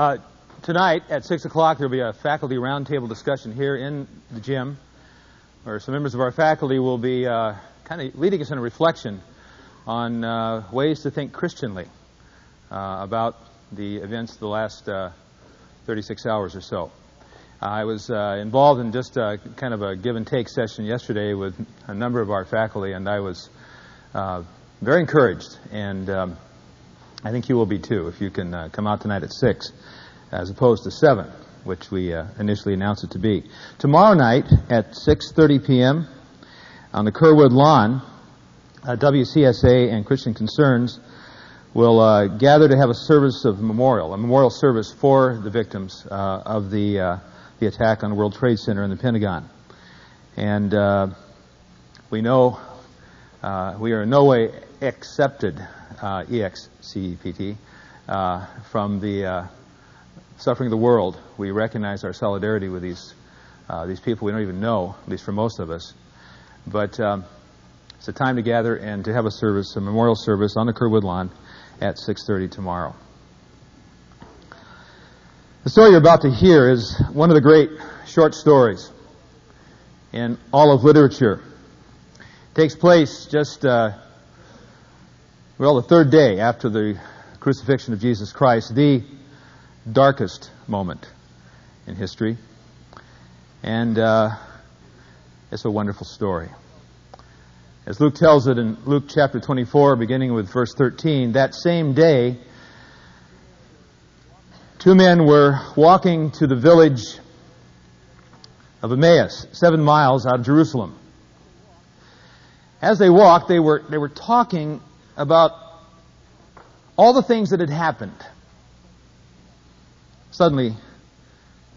Uh, tonight at 6 o'clock, there will be a faculty roundtable discussion here in the gym where some members of our faculty will be uh, kind of leading us in a reflection on uh, ways to think Christianly uh, about the events of the last uh, 36 hours or so. I was uh, involved in just kind of a give and take session yesterday with a number of our faculty, and I was very encouraged, and um, I think you will be too if you can uh, come out tonight at 6 as opposed to 7, which we uh, initially announced it to be. Tomorrow night at 6.30 p.m. on the Kerwood lawn, uh, WCSA and Christian Concerns will uh, gather to have a service of memorial, a memorial service for the victims uh, of the, uh, the attack on the World Trade Center and the Pentagon. And uh, we know uh, we are in no way accepted, uh, EXCEPT, uh, from the uh, suffering the world. We recognize our solidarity with these, uh, these people we don't even know, at least for most of us. But um, it's a time to gather and to have a service, a memorial service on the Kerwood lawn at 6.30 tomorrow. The story you're about to hear is one of the great short stories in all of literature. It takes place just, uh, well, the third day after the crucifixion of Jesus Christ, the darkest moment in history. And uh, it's a wonderful story. As Luke tells it in Luke chapter 24, beginning with verse 13, that same day, two men were walking to the village of Emmaus, seven miles out of Jerusalem. As they walked, they were, they were talking about all the things that had happened. Suddenly,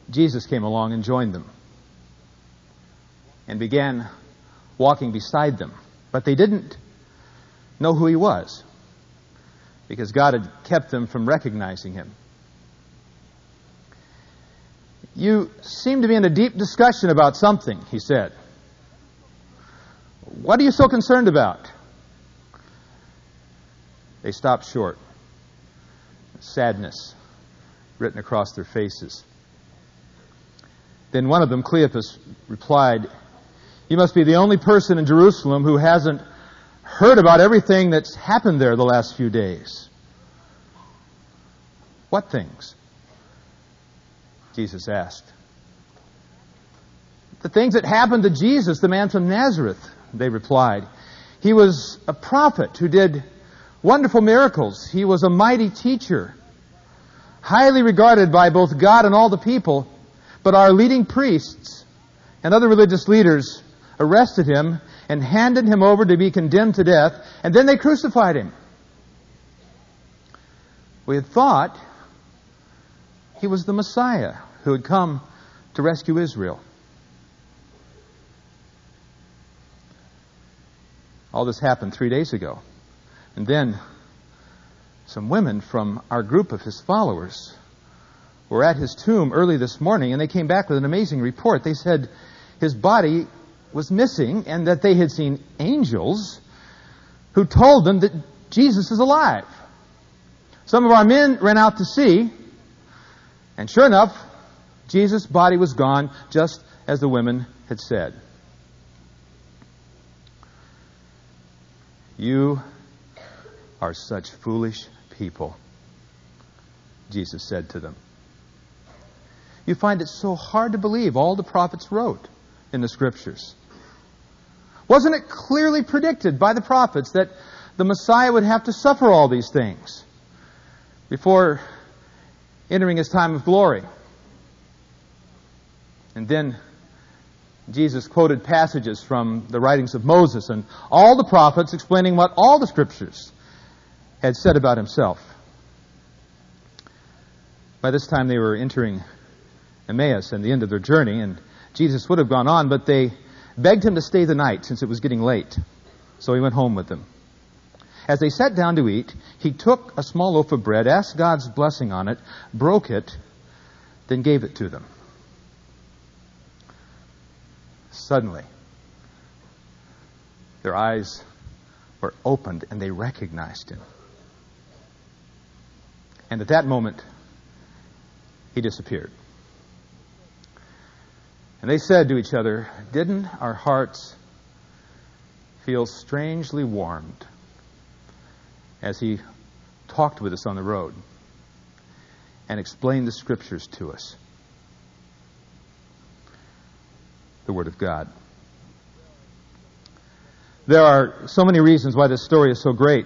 Jesus came along and joined them and began walking beside them. But they didn't know who he was because God had kept them from recognizing him. You seem to be in a deep discussion about something, he said. What are you so concerned about? They stopped short. Sadness written across their faces. Then one of them, Cleopas, replied, You must be the only person in Jerusalem who hasn't heard about everything that's happened there the last few days. What things? Jesus asked. The things that happened to Jesus, the man from Nazareth, they replied. He was a prophet who did wonderful miracles. He was a mighty teacher, highly regarded by both God and all the people. But our leading priests and other religious leaders arrested him and handed him over to be condemned to death, and then they crucified him. We had thought he was the Messiah who had come to rescue Israel. All this happened three days ago. And then some women from our group of his followers were at his tomb early this morning, and they came back with an amazing report. They said his body was missing and that they had seen angels who told them that Jesus is alive. Some of our men ran out to see, and sure enough, Jesus' body was gone, just as the women had said. You are such foolish people, Jesus said to them. You find it so hard to believe all the prophets wrote in the scriptures. Wasn't it clearly predicted by the prophets that the Messiah would have to suffer all these things before entering his time of glory? And then Jesus quoted passages from the writings of Moses and all the prophets explaining what all the scriptures had said about himself. By this time, they were entering Emmaus and the end of their journey, and Jesus would have gone on, but they begged him to stay the night since it was getting late. So he went home with them. As they sat down to eat, he took a small loaf of bread, asked God's blessing on it, broke it, then gave it to them. Suddenly, their eyes were opened and they recognized him. And at that moment, he disappeared. And they said to each other, Didn't our hearts feel strangely warmed as he talked with us on the road and explained the scriptures to us? The Word of God. There are so many reasons why this story is so great.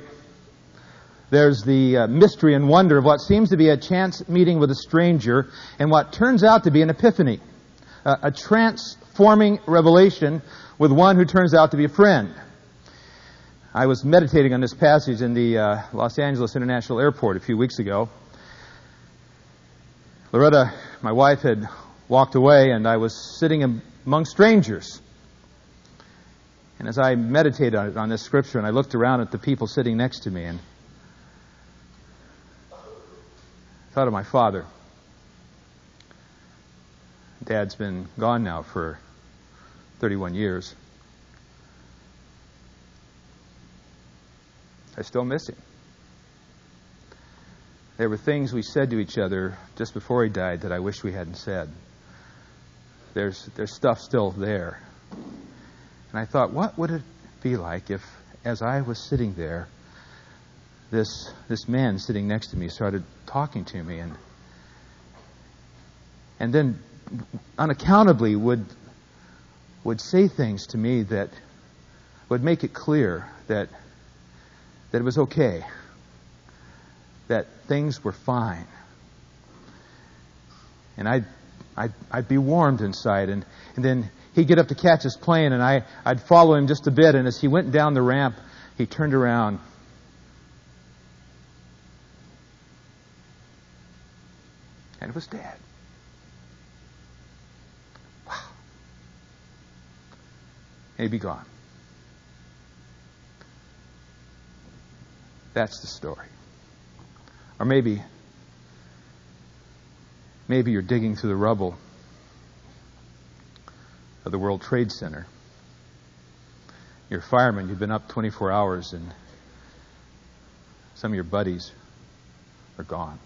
There's the uh, mystery and wonder of what seems to be a chance meeting with a stranger and what turns out to be an epiphany a transforming revelation with one who turns out to be a friend. I was meditating on this passage in the uh, Los Angeles International Airport a few weeks ago. Loretta, my wife, had walked away, and I was sitting among strangers. And as I meditated on, on this scripture, and I looked around at the people sitting next to me, and thought of my father. Dad's been gone now for 31 years. I still miss him. There were things we said to each other just before he died that I wish we hadn't said. There's, there's stuff still there. And I thought, what would it be like if, as I was sitting there, this, this man sitting next to me started talking to me and, and then unaccountably would, would say things to me that would make it clear that, that it was okay, that things were fine. And I'd, I'd, I'd be warmed inside, and, and then he'd get up to catch his plane, and I, I'd follow him just a bit, and as he went down the ramp, he turned around. And was Dad. may be gone. That's the story. Or maybe, maybe you're digging through the rubble of the World Trade Center. You're a fireman, you've been up 24 hours, and some of your buddies are gone.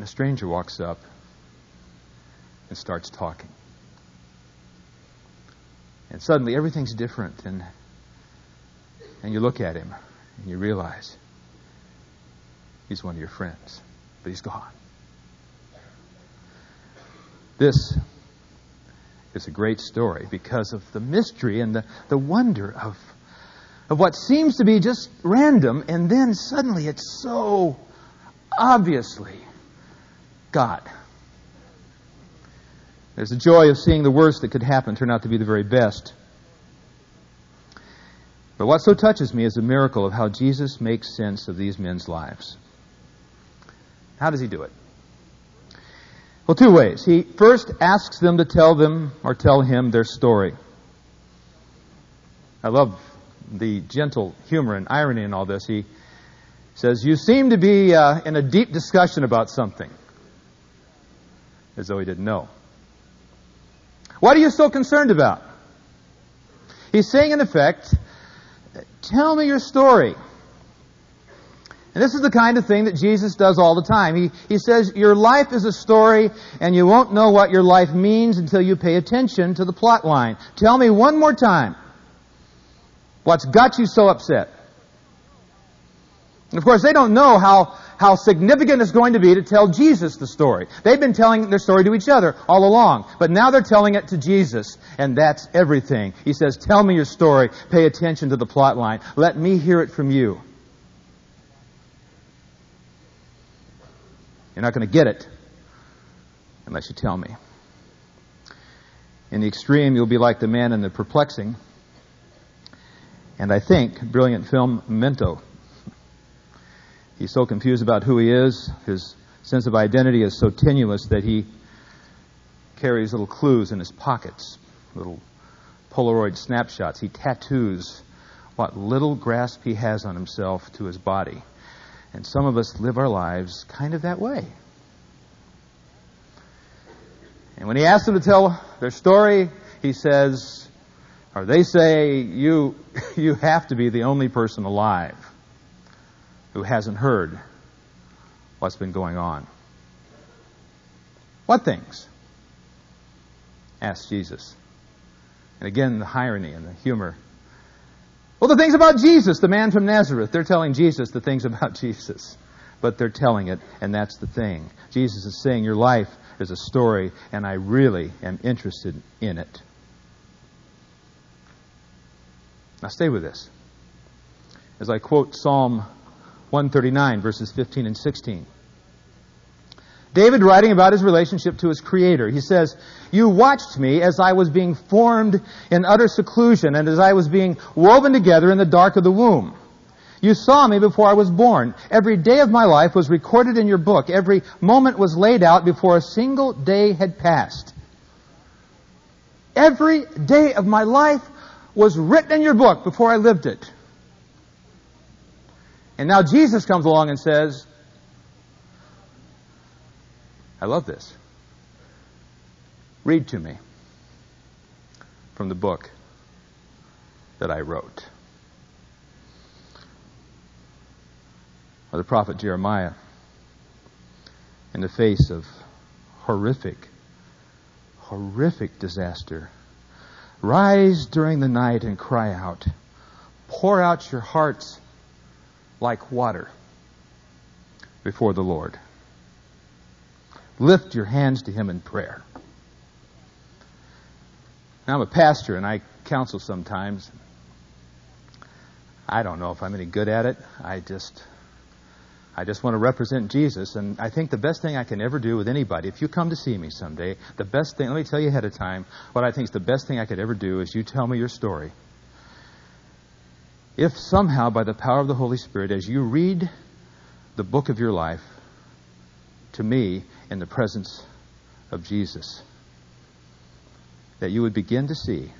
And a stranger walks up and starts talking. And suddenly everything's different. And, and you look at him and you realize he's one of your friends, but he's gone. This is a great story because of the mystery and the, the wonder of, of what seems to be just random, and then suddenly it's so obviously God. There's the joy of seeing the worst that could happen turn out to be the very best. But what so touches me is the miracle of how Jesus makes sense of these men's lives. How does he do it? Well, two ways. He first asks them to tell them or tell him their story. I love the gentle humor and irony in all this. He says, You seem to be uh, in a deep discussion about something, as though he didn't know. What are you so concerned about? He's saying, in effect, tell me your story. And this is the kind of thing that Jesus does all the time. He, he says, Your life is a story, and you won't know what your life means until you pay attention to the plot line. Tell me one more time what's got you so upset. And of course, they don't know how how significant it's going to be to tell Jesus the story. They've been telling their story to each other all along, but now they're telling it to Jesus, and that's everything. He says, Tell me your story. Pay attention to the plot line. Let me hear it from you. You're not going to get it unless you tell me. In the extreme, you'll be like the man in the perplexing, and I think, brilliant film Memento. He's so confused about who he is. His sense of identity is so tenuous that he carries little clues in his pockets, little Polaroid snapshots. He tattoos what little grasp he has on himself to his body. And some of us live our lives kind of that way. And when he asks them to tell their story, he says, or they say, you, you have to be the only person alive who hasn't heard what's been going on. What things? Asked Jesus. And again, the irony and the humor. Well, the things about Jesus, the man from Nazareth. They're telling Jesus the things about Jesus. But they're telling it, and that's the thing. Jesus is saying, Your life is a story, and I really am interested in it. Now, stay with this. As I quote Psalm 139, verses 15 and 16. David writing about his relationship to his Creator. He says, You watched me as I was being formed in utter seclusion and as I was being woven together in the dark of the womb. You saw me before I was born. Every day of my life was recorded in your book. Every moment was laid out before a single day had passed. Every day of my life was written in your book before I lived it. And now Jesus comes along and says, I love this. Read to me from the book that I wrote. Or the prophet Jeremiah, in the face of horrific, horrific disaster, rise during the night and cry out. Pour out your hearts like water before the Lord. Lift your hands to Him in prayer. Now, I'm a pastor and I counsel sometimes. I don't know if I'm any good at it. I just, I just want to represent Jesus. And I think the best thing I can ever do with anybody, if you come to see me someday, the best thing, let me tell you ahead of time, what I think is the best thing I could ever do is you tell me your story. If somehow, by the power of the Holy Spirit, as you read the book of your life to me, in the presence of Jesus. That you would begin to see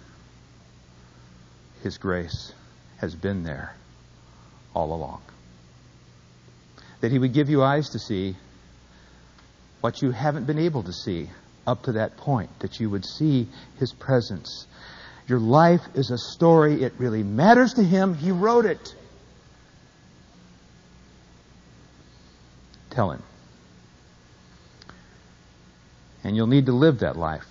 His grace has been there all along. That He would give you eyes to see what you haven't been able to see up to that point, that you would see His presence. Your life is a story. It really matters to Him. He wrote it. Tell Him. And you'll need to live that life.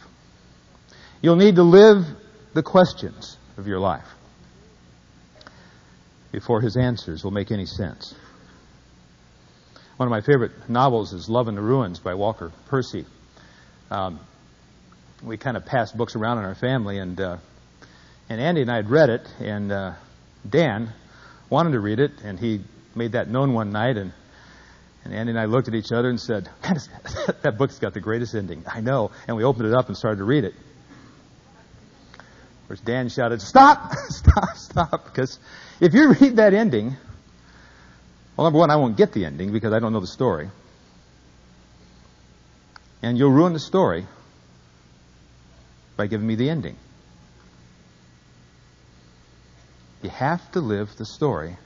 You'll need to live the questions of your life before his answers will make any sense. One of my favorite novels is Love in the Ruins by Walker Percy. Um, we kind of pass books around in our family, and uh, and Andy and I had read it, and uh, Dan wanted to read it, and he made that known one night, and and Andy and I looked at each other and said, that book's got the greatest ending. I know. And we opened it up and started to read it. Of course, Dan shouted, Stop! Stop! Stop! Because if you read that ending, well, number one, I won't get the ending because I don't know the story. And you'll ruin the story by giving me the ending. You have to live the story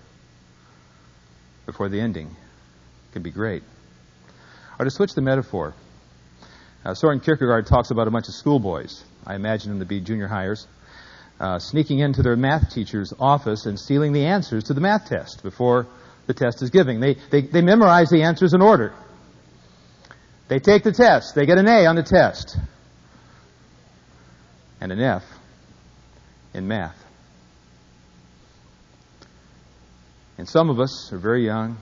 before the ending can be great. Or to switch the metaphor, uh, Soren Kierkegaard talks about a bunch of schoolboys. I imagine them to be junior hires. Uh, sneaking into their math teacher's office and stealing the answers to the math test before the test is given. They, they, they memorize the answers in order. They take the test. They get an A on the test. And an F in math. And some of us are very young,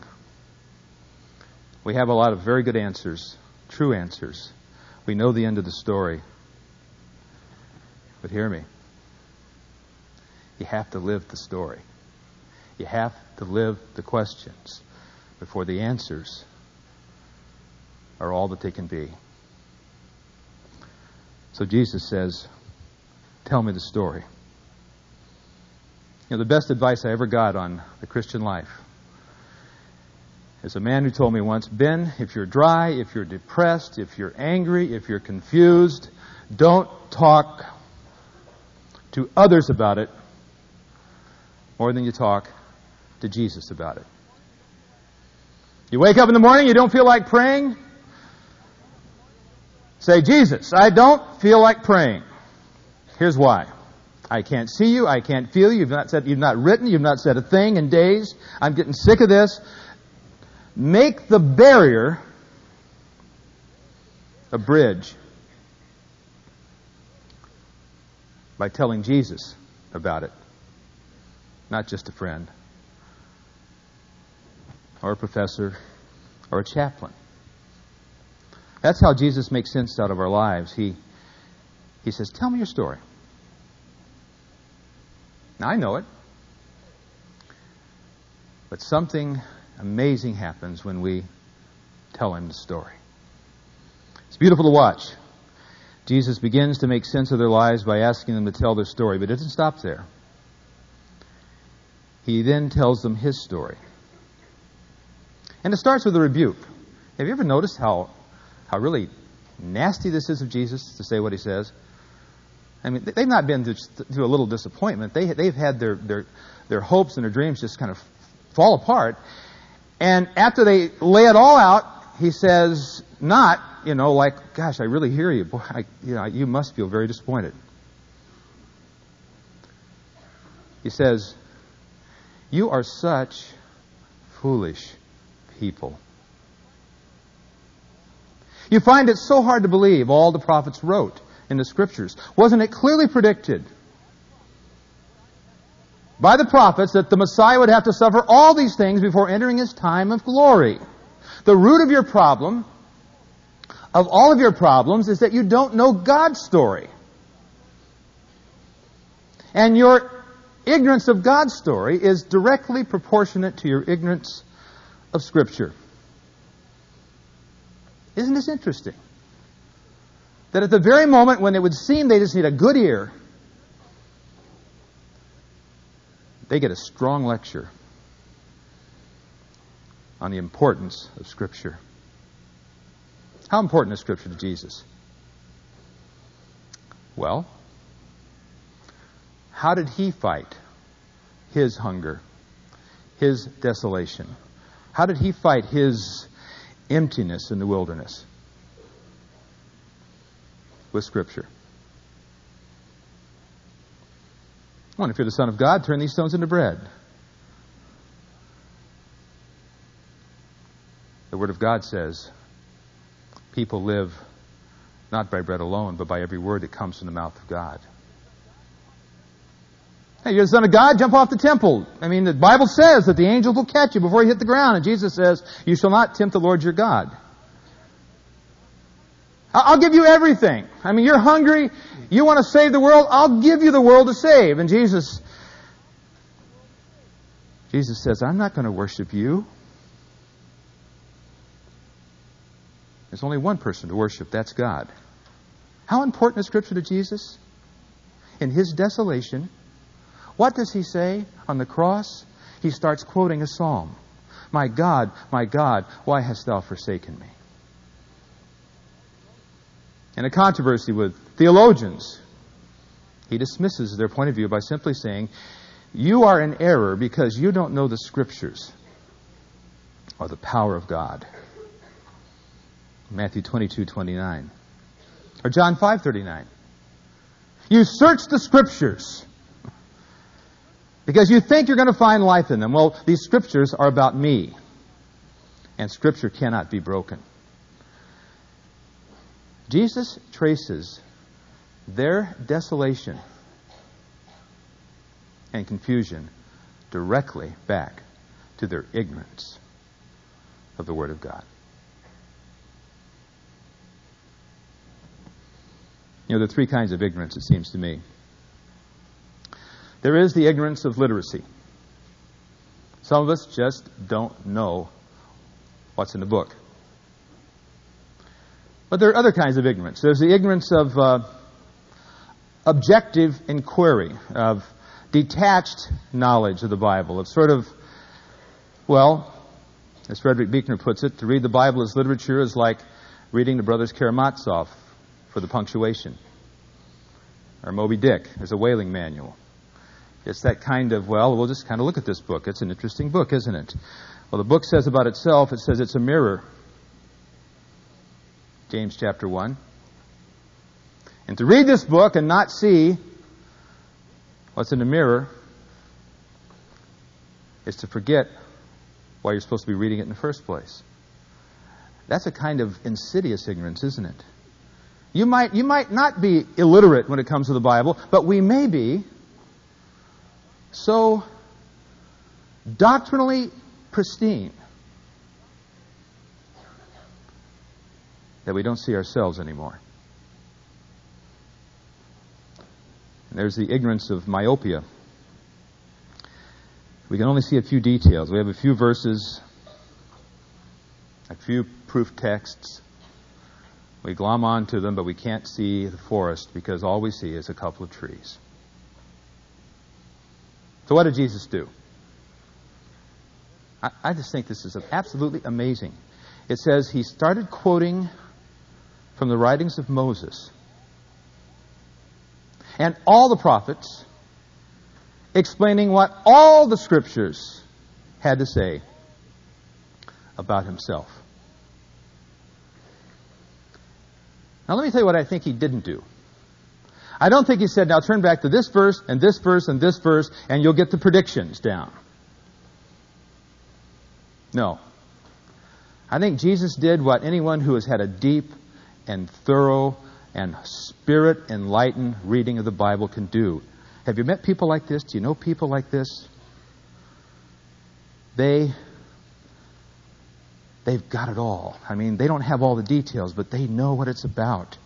we have a lot of very good answers, true answers. We know the end of the story. But hear me. You have to live the story. You have to live the questions before the answers are all that they can be. So Jesus says, Tell me the story. You know, the best advice I ever got on the Christian life is a man who told me once, Ben, if you're dry, if you're depressed, if you're angry, if you're confused, don't talk to others about it more than you talk to Jesus about it. You wake up in the morning, you don't feel like praying? Say, Jesus, I don't feel like praying. Here's why. I can't see you. I can't feel you. You've not said, you've not written. You've not said a thing in days. I'm getting sick of this. make the barrier a bridge by telling Jesus about it, not just a friend or a professor or a chaplain. That's how Jesus makes sense out of our lives. He, he says, Tell me your story. Now, I know it. But something amazing happens when we tell him the story. It's beautiful to watch. Jesus begins to make sense of their lives by asking them to tell their story, but it doesn't stop there. He then tells them his story. And it starts with a rebuke. Have you ever noticed how, how really nasty this is of Jesus to say what he says? I mean, they've not been through a little disappointment. They, they've had their, their, their hopes and their dreams just kind of fall apart. And after they lay it all out, he says, not, you know, like, gosh, I really hear you. Boy, I, you know, you must feel very disappointed. He says, you are such foolish people. You find it so hard to believe all the prophets wrote in the scriptures. Wasn't it clearly predicted by the prophets that the Messiah would have to suffer all these things before entering his time of glory? The root of your problem, of all of your problems, is that you don't know God's story. And your ignorance of God's story is directly proportionate to your ignorance of Scripture. Isn't this interesting? That at the very moment when it would seem they just need a good ear, they get a strong lecture on the importance of Scripture. How important is Scripture to Jesus? Well, how did he fight his hunger, his desolation? How did he fight his emptiness in the wilderness? With Scripture. Well, if you're the Son of God, turn these stones into bread. The Word of God says, people live not by bread alone, but by every word that comes from the mouth of God. Hey, you're the Son of God, jump off the temple. I mean, the Bible says that the angels will catch you before you hit the ground, and Jesus says, You shall not tempt the Lord your God. I'll give you everything. I mean, you're hungry, you want to save the world, I'll give you the world to save. And Jesus, Jesus says, I'm not going to worship you. There's only one person to worship, that's God. How important is Scripture to Jesus? In his desolation, what does he say on the cross? He starts quoting a psalm My God, my God, why hast thou forsaken me? In a controversy with theologians, he dismisses their point of view by simply saying, You are in error because you don't know the scriptures or the power of God. Matthew 22, 29. Or John 5, 39. You search the scriptures because you think you're going to find life in them. Well, these scriptures are about me. And scripture cannot be broken. Jesus traces their desolation and confusion directly back to their ignorance of the Word of God. You know, there are three kinds of ignorance, it seems to me. There is the ignorance of literacy. Some of us just don't know what's in the book. But there are other kinds of ignorance. There's the ignorance of uh, objective inquiry, of detached knowledge of the Bible, of sort of, well, as Frederick Buechner puts it, to read the Bible as literature is like reading the Brothers Karamazov for the punctuation, or Moby Dick as a whaling manual. It's that kind of, well, we'll just kind of look at this book. It's an interesting book, isn't it? Well, the book says about itself, it says it's a mirror. James chapter 1. And to read this book and not see what's in the mirror is to forget why you're supposed to be reading it in the first place. That's a kind of insidious ignorance, isn't it? You might, you might not be illiterate when it comes to the Bible, but we may be so doctrinally pristine that we don't see ourselves anymore. And there's the ignorance of myopia. We can only see a few details. We have a few verses, a few proof texts. We glom onto them, but we can't see the forest because all we see is a couple of trees. So, what did Jesus do? I, I just think this is absolutely amazing. It says he started quoting from the writings of Moses and all the prophets, explaining what all the scriptures had to say about himself. Now, let me tell you what I think he didn't do. I don't think he said, now turn back to this verse and this verse and this verse, and you'll get the predictions down. No. I think Jesus did what anyone who has had a deep and thorough and spirit enlightened reading of the Bible can do. Have you met people like this? Do you know people like this? They they've got it all. I mean, they don't have all the details, but they know what it's about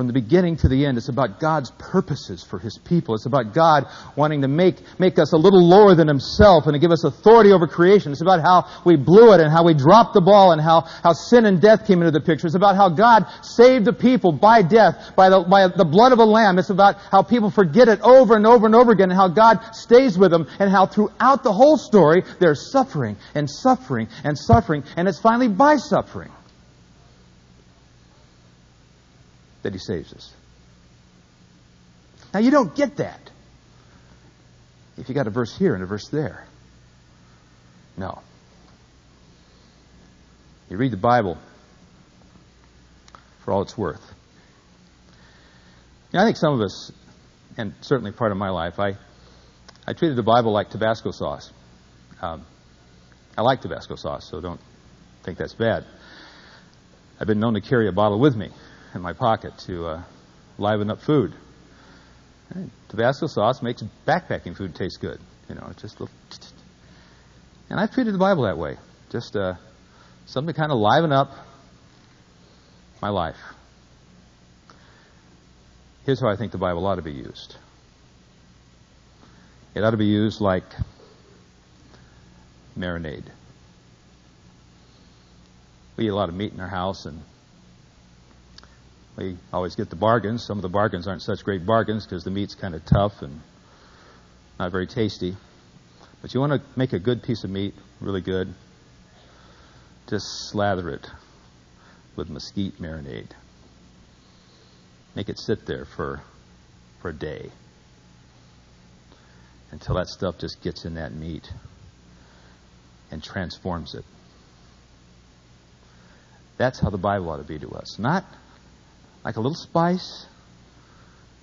from the beginning to the end. It's about God's purposes for His people. It's about God wanting to make, make us a little lower than Himself and to give us authority over creation. It's about how we blew it and how we dropped the ball and how, how sin and death came into the picture. It's about how God saved the people by death, by the, by the blood of a lamb. It's about how people forget it over and over and over again and how God stays with them and how throughout the whole story there's suffering and suffering and suffering and it's finally by suffering that He saves us. Now, you don't get that if you got a verse here and a verse there. No. You read the Bible for all it's worth. I think some of us, and certainly part of my life, I, I treated the Bible like Tabasco sauce. Um, I like Tabasco sauce, so don't think that's bad. I've been known to carry a bottle with me in my pocket to uh, liven up food. And Tabasco sauce makes backpacking food taste good. You know, it's just little. And I've treated the Bible that way. Just uh, something to kind of liven up my life. Here's how I think the Bible ought to be used. It ought to be used like marinade. We eat a lot of meat in our house, and we always get the bargains. Some of the bargains aren't such great bargains because the meat's kind of tough and not very tasty. But you want to make a good piece of meat, really good, just slather it with mesquite marinade. Make it sit there for, for a day until that stuff just gets in that meat and transforms it. That's how the Bible ought to be to us. Not like a little spice,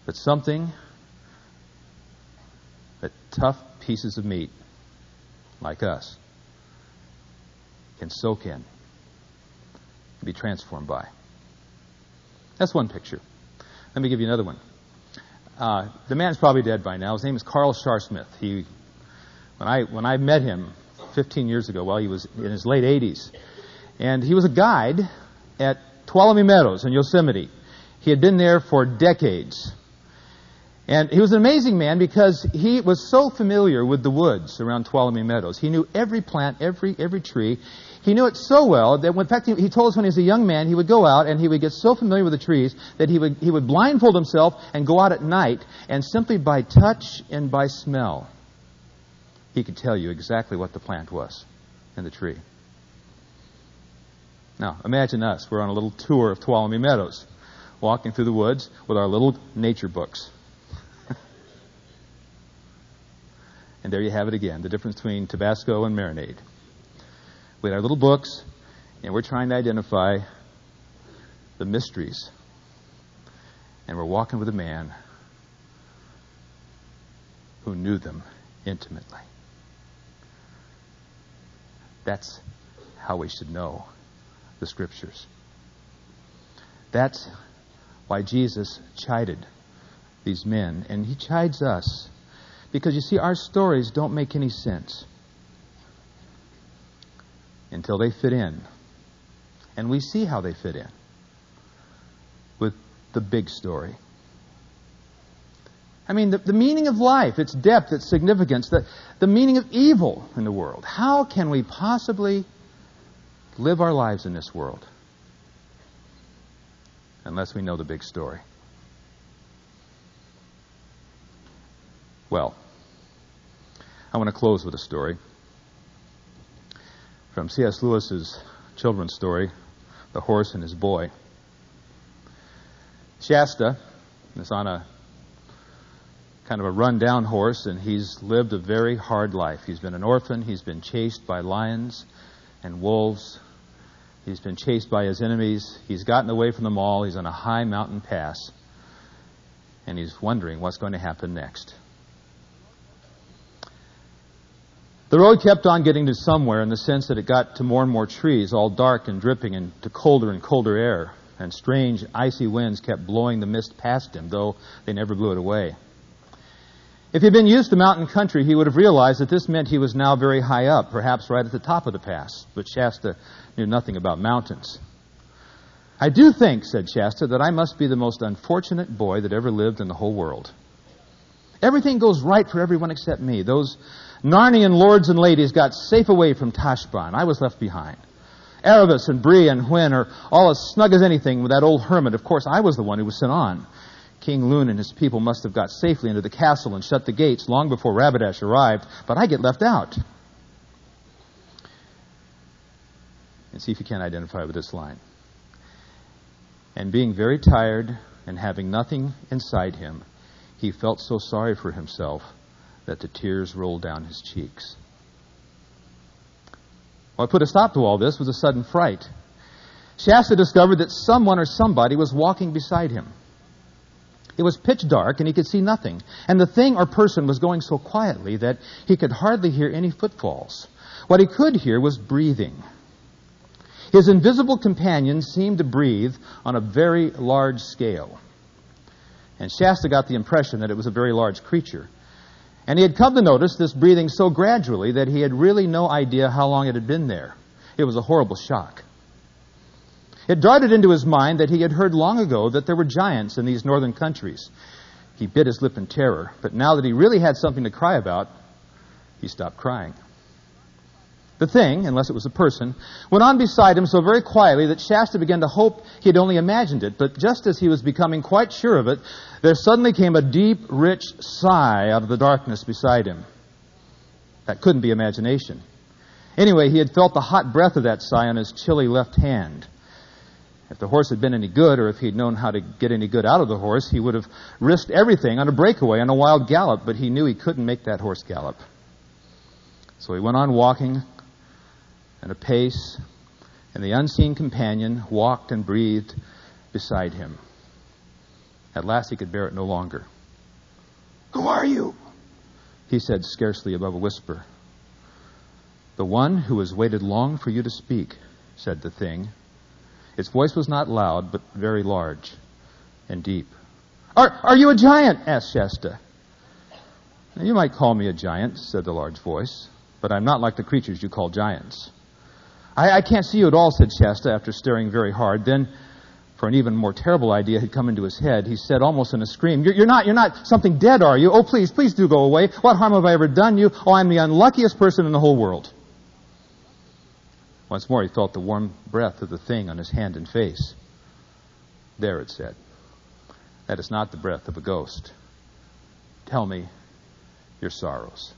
but something that tough pieces of meat, like us, can soak in, and be transformed by. That's one picture. Let me give you another one. Uh, the man's probably dead by now. His name is Carl Sharsmith. He, when I when I met him 15 years ago, well, he was in his late 80s, and he was a guide at Tuolumne Meadows in Yosemite. He had been there for decades. And he was an amazing man because he was so familiar with the woods around Tuolumne Meadows. He knew every plant, every, every tree. He knew it so well that, in fact, he told us when he was a young man, he would go out and he would get so familiar with the trees that he would, he would blindfold himself and go out at night and simply by touch and by smell, he could tell you exactly what the plant was in the tree. Now, imagine us. We're on a little tour of Tuolumne Meadows walking through the woods with our little nature books. and there you have it again the difference between Tabasco and marinade. Had our little books, and we're trying to identify the mysteries. And we're walking with a man who knew them intimately. That's how we should know the Scriptures. That's why Jesus chided these men, and he chides us. Because you see, our stories don't make any sense until they fit in. And we see how they fit in with the big story. I mean, the, the meaning of life, its depth, its significance, the, the meaning of evil in the world. How can we possibly live our lives in this world unless we know the big story? Well, I want to close with a story from C.S. Lewis's children's story, The Horse and His Boy. Shasta is on a kind of a run-down horse, and he's lived a very hard life. He's been an orphan. He's been chased by lions and wolves. He's been chased by his enemies. He's gotten away from them all. He's on a high mountain pass, and he's wondering what's going to happen next. The road kept on getting to somewhere in the sense that it got to more and more trees, all dark and dripping, and to colder and colder air. And strange, icy winds kept blowing the mist past him, though they never blew it away. If he'd been used to mountain country, he would have realized that this meant he was now very high up, perhaps right at the top of the pass. But Shasta knew nothing about mountains. I do think, said Shasta, that I must be the most unfortunate boy that ever lived in the whole world. Everything goes right for everyone except me. Those Narnian lords and ladies got safe away from Tashbaan. I was left behind. Aravis and Bree and Hwin are all as snug as anything with that old hermit. Of course, I was the one who was sent on. King Lune and his people must have got safely into the castle and shut the gates long before Rabadash arrived, but I get left out. And see if you can identify with this line. And being very tired and having nothing inside him, he felt so sorry for himself that the tears rolled down his cheeks. What put a stop to all this was a sudden fright. Shasta discovered that someone or somebody was walking beside him. It was pitch dark and he could see nothing. And the thing or person was going so quietly that he could hardly hear any footfalls. What he could hear was breathing. His invisible companion seemed to breathe on a very large scale. And Shasta got the impression that it was a very large creature. And he had come to notice this breathing so gradually that he had really no idea how long it had been there. It was a horrible shock. It darted into his mind that he had heard long ago that there were giants in these northern countries. He bit his lip in terror, but now that he really had something to cry about, he stopped crying. The thing, unless it was a person, went on beside him so very quietly that Shasta began to hope he had only imagined it. But just as he was becoming quite sure of it, there suddenly came a deep, rich sigh out of the darkness beside him. That couldn't be imagination. Anyway, he had felt the hot breath of that sigh on his chilly left hand. If the horse had been any good, or if he'd known how to get any good out of the horse, he would have risked everything on a breakaway, on a wild gallop, but he knew he couldn't make that horse gallop. So he went on walking at a pace, and the unseen companion walked and breathed beside him. At last he could bear it no longer. Who are you? He said, scarcely above a whisper. The one who has waited long for you to speak, said the thing its voice was not loud, but very large and deep. Are, are you a giant? asked Shasta. You might call me a giant, said the large voice, but I'm not like the creatures you call giants. I, I can't see you at all, said Shasta after staring very hard. Then, for an even more terrible idea had come into his head, he said almost in a scream, you're, you're, not, you're not something dead, are you? Oh, please, please do go away. What harm have I ever done you? Oh, I'm the unluckiest person in the whole world. Once more he felt the warm breath of the thing on his hand and face. There, it said. That is not the breath of a ghost. Tell me your sorrows.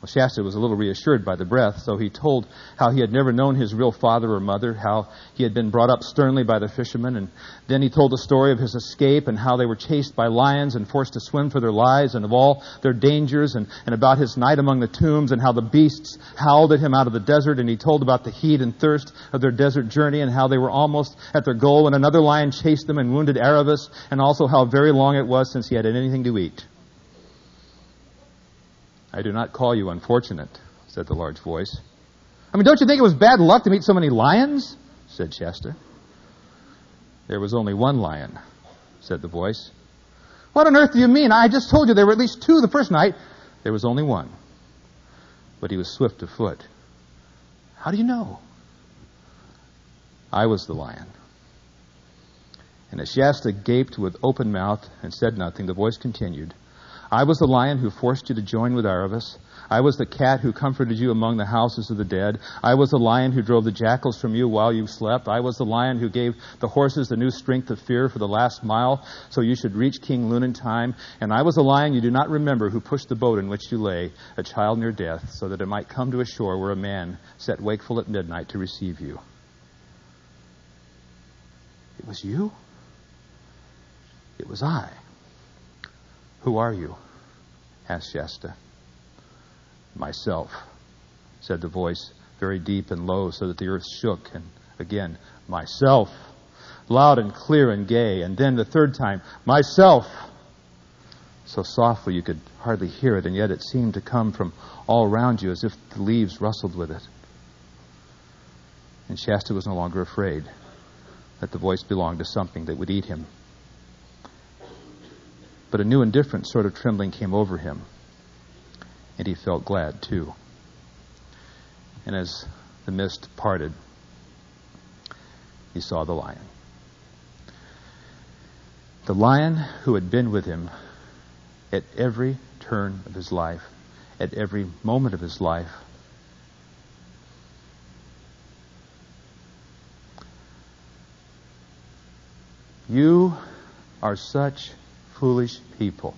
Well, Shasta was a little reassured by the breath, so he told how he had never known his real father or mother, how he had been brought up sternly by the fishermen, and then he told the story of his escape and how they were chased by lions and forced to swim for their lives and of all their dangers and, and about his night among the tombs and how the beasts howled at him out of the desert, and he told about the heat and thirst of their desert journey and how they were almost at their goal when another lion chased them and wounded Aravis, and also how very long it was since he had anything to eat. I do not call you unfortunate, said the large voice. I mean, don't you think it was bad luck to meet so many lions? said Shasta. There was only one lion, said the voice. What on earth do you mean? I just told you there were at least two the first night. There was only one. But he was swift of foot. How do you know? I was the lion. And as Shasta gaped with open mouth and said nothing, the voice continued. I was the lion who forced you to join with Aravis. I was the cat who comforted you among the houses of the dead. I was the lion who drove the jackals from you while you slept. I was the lion who gave the horses the new strength of fear for the last mile so you should reach King Lune in time. And I was the lion you do not remember who pushed the boat in which you lay, a child near death, so that it might come to a shore where a man sat wakeful at midnight to receive you. It was you? It was I. Who are you? asked Shasta. Myself, said the voice, very deep and low, so that the earth shook. And again, myself, loud and clear and gay. And then the third time, myself, so softly you could hardly hear it, and yet it seemed to come from all around you as if the leaves rustled with it. And Shasta was no longer afraid that the voice belonged to something that would eat him but a new and different sort of trembling came over him, and he felt glad too. And as the mist parted, he saw the lion. The lion who had been with him at every turn of his life, at every moment of his life. You are such foolish people.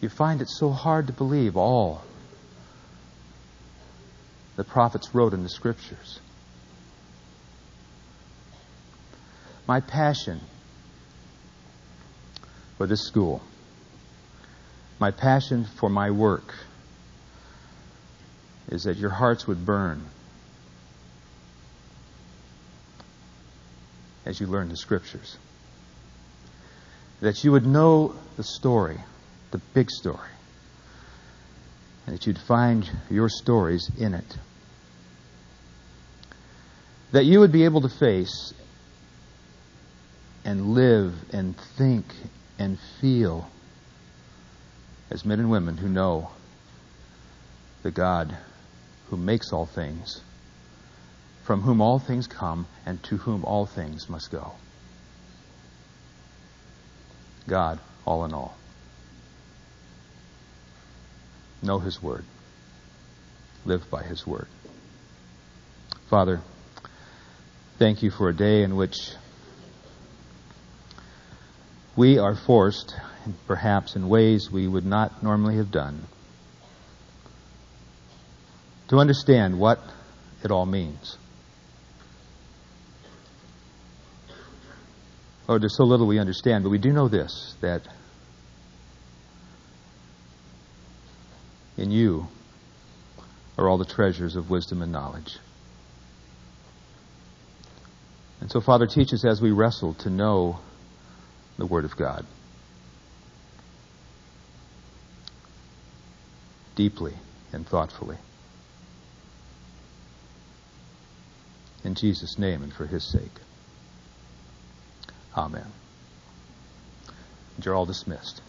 You find it so hard to believe all the prophets wrote in the scriptures. My passion for this school, my passion for my work, is that your hearts would burn as you learn the scriptures that you would know the story, the big story, and that you'd find your stories in it. That you would be able to face and live and think and feel as men and women who know the God who makes all things, from whom all things come, and to whom all things must go. God all in all. Know His Word. Live by His Word. Father, thank you for a day in which we are forced, perhaps in ways we would not normally have done, to understand what it all means. Oh, there's so little we understand, but we do know this that in you are all the treasures of wisdom and knowledge. And so, Father, teach us as we wrestle to know the Word of God deeply and thoughtfully. In Jesus' name and for His sake. Amen. You're all dismissed.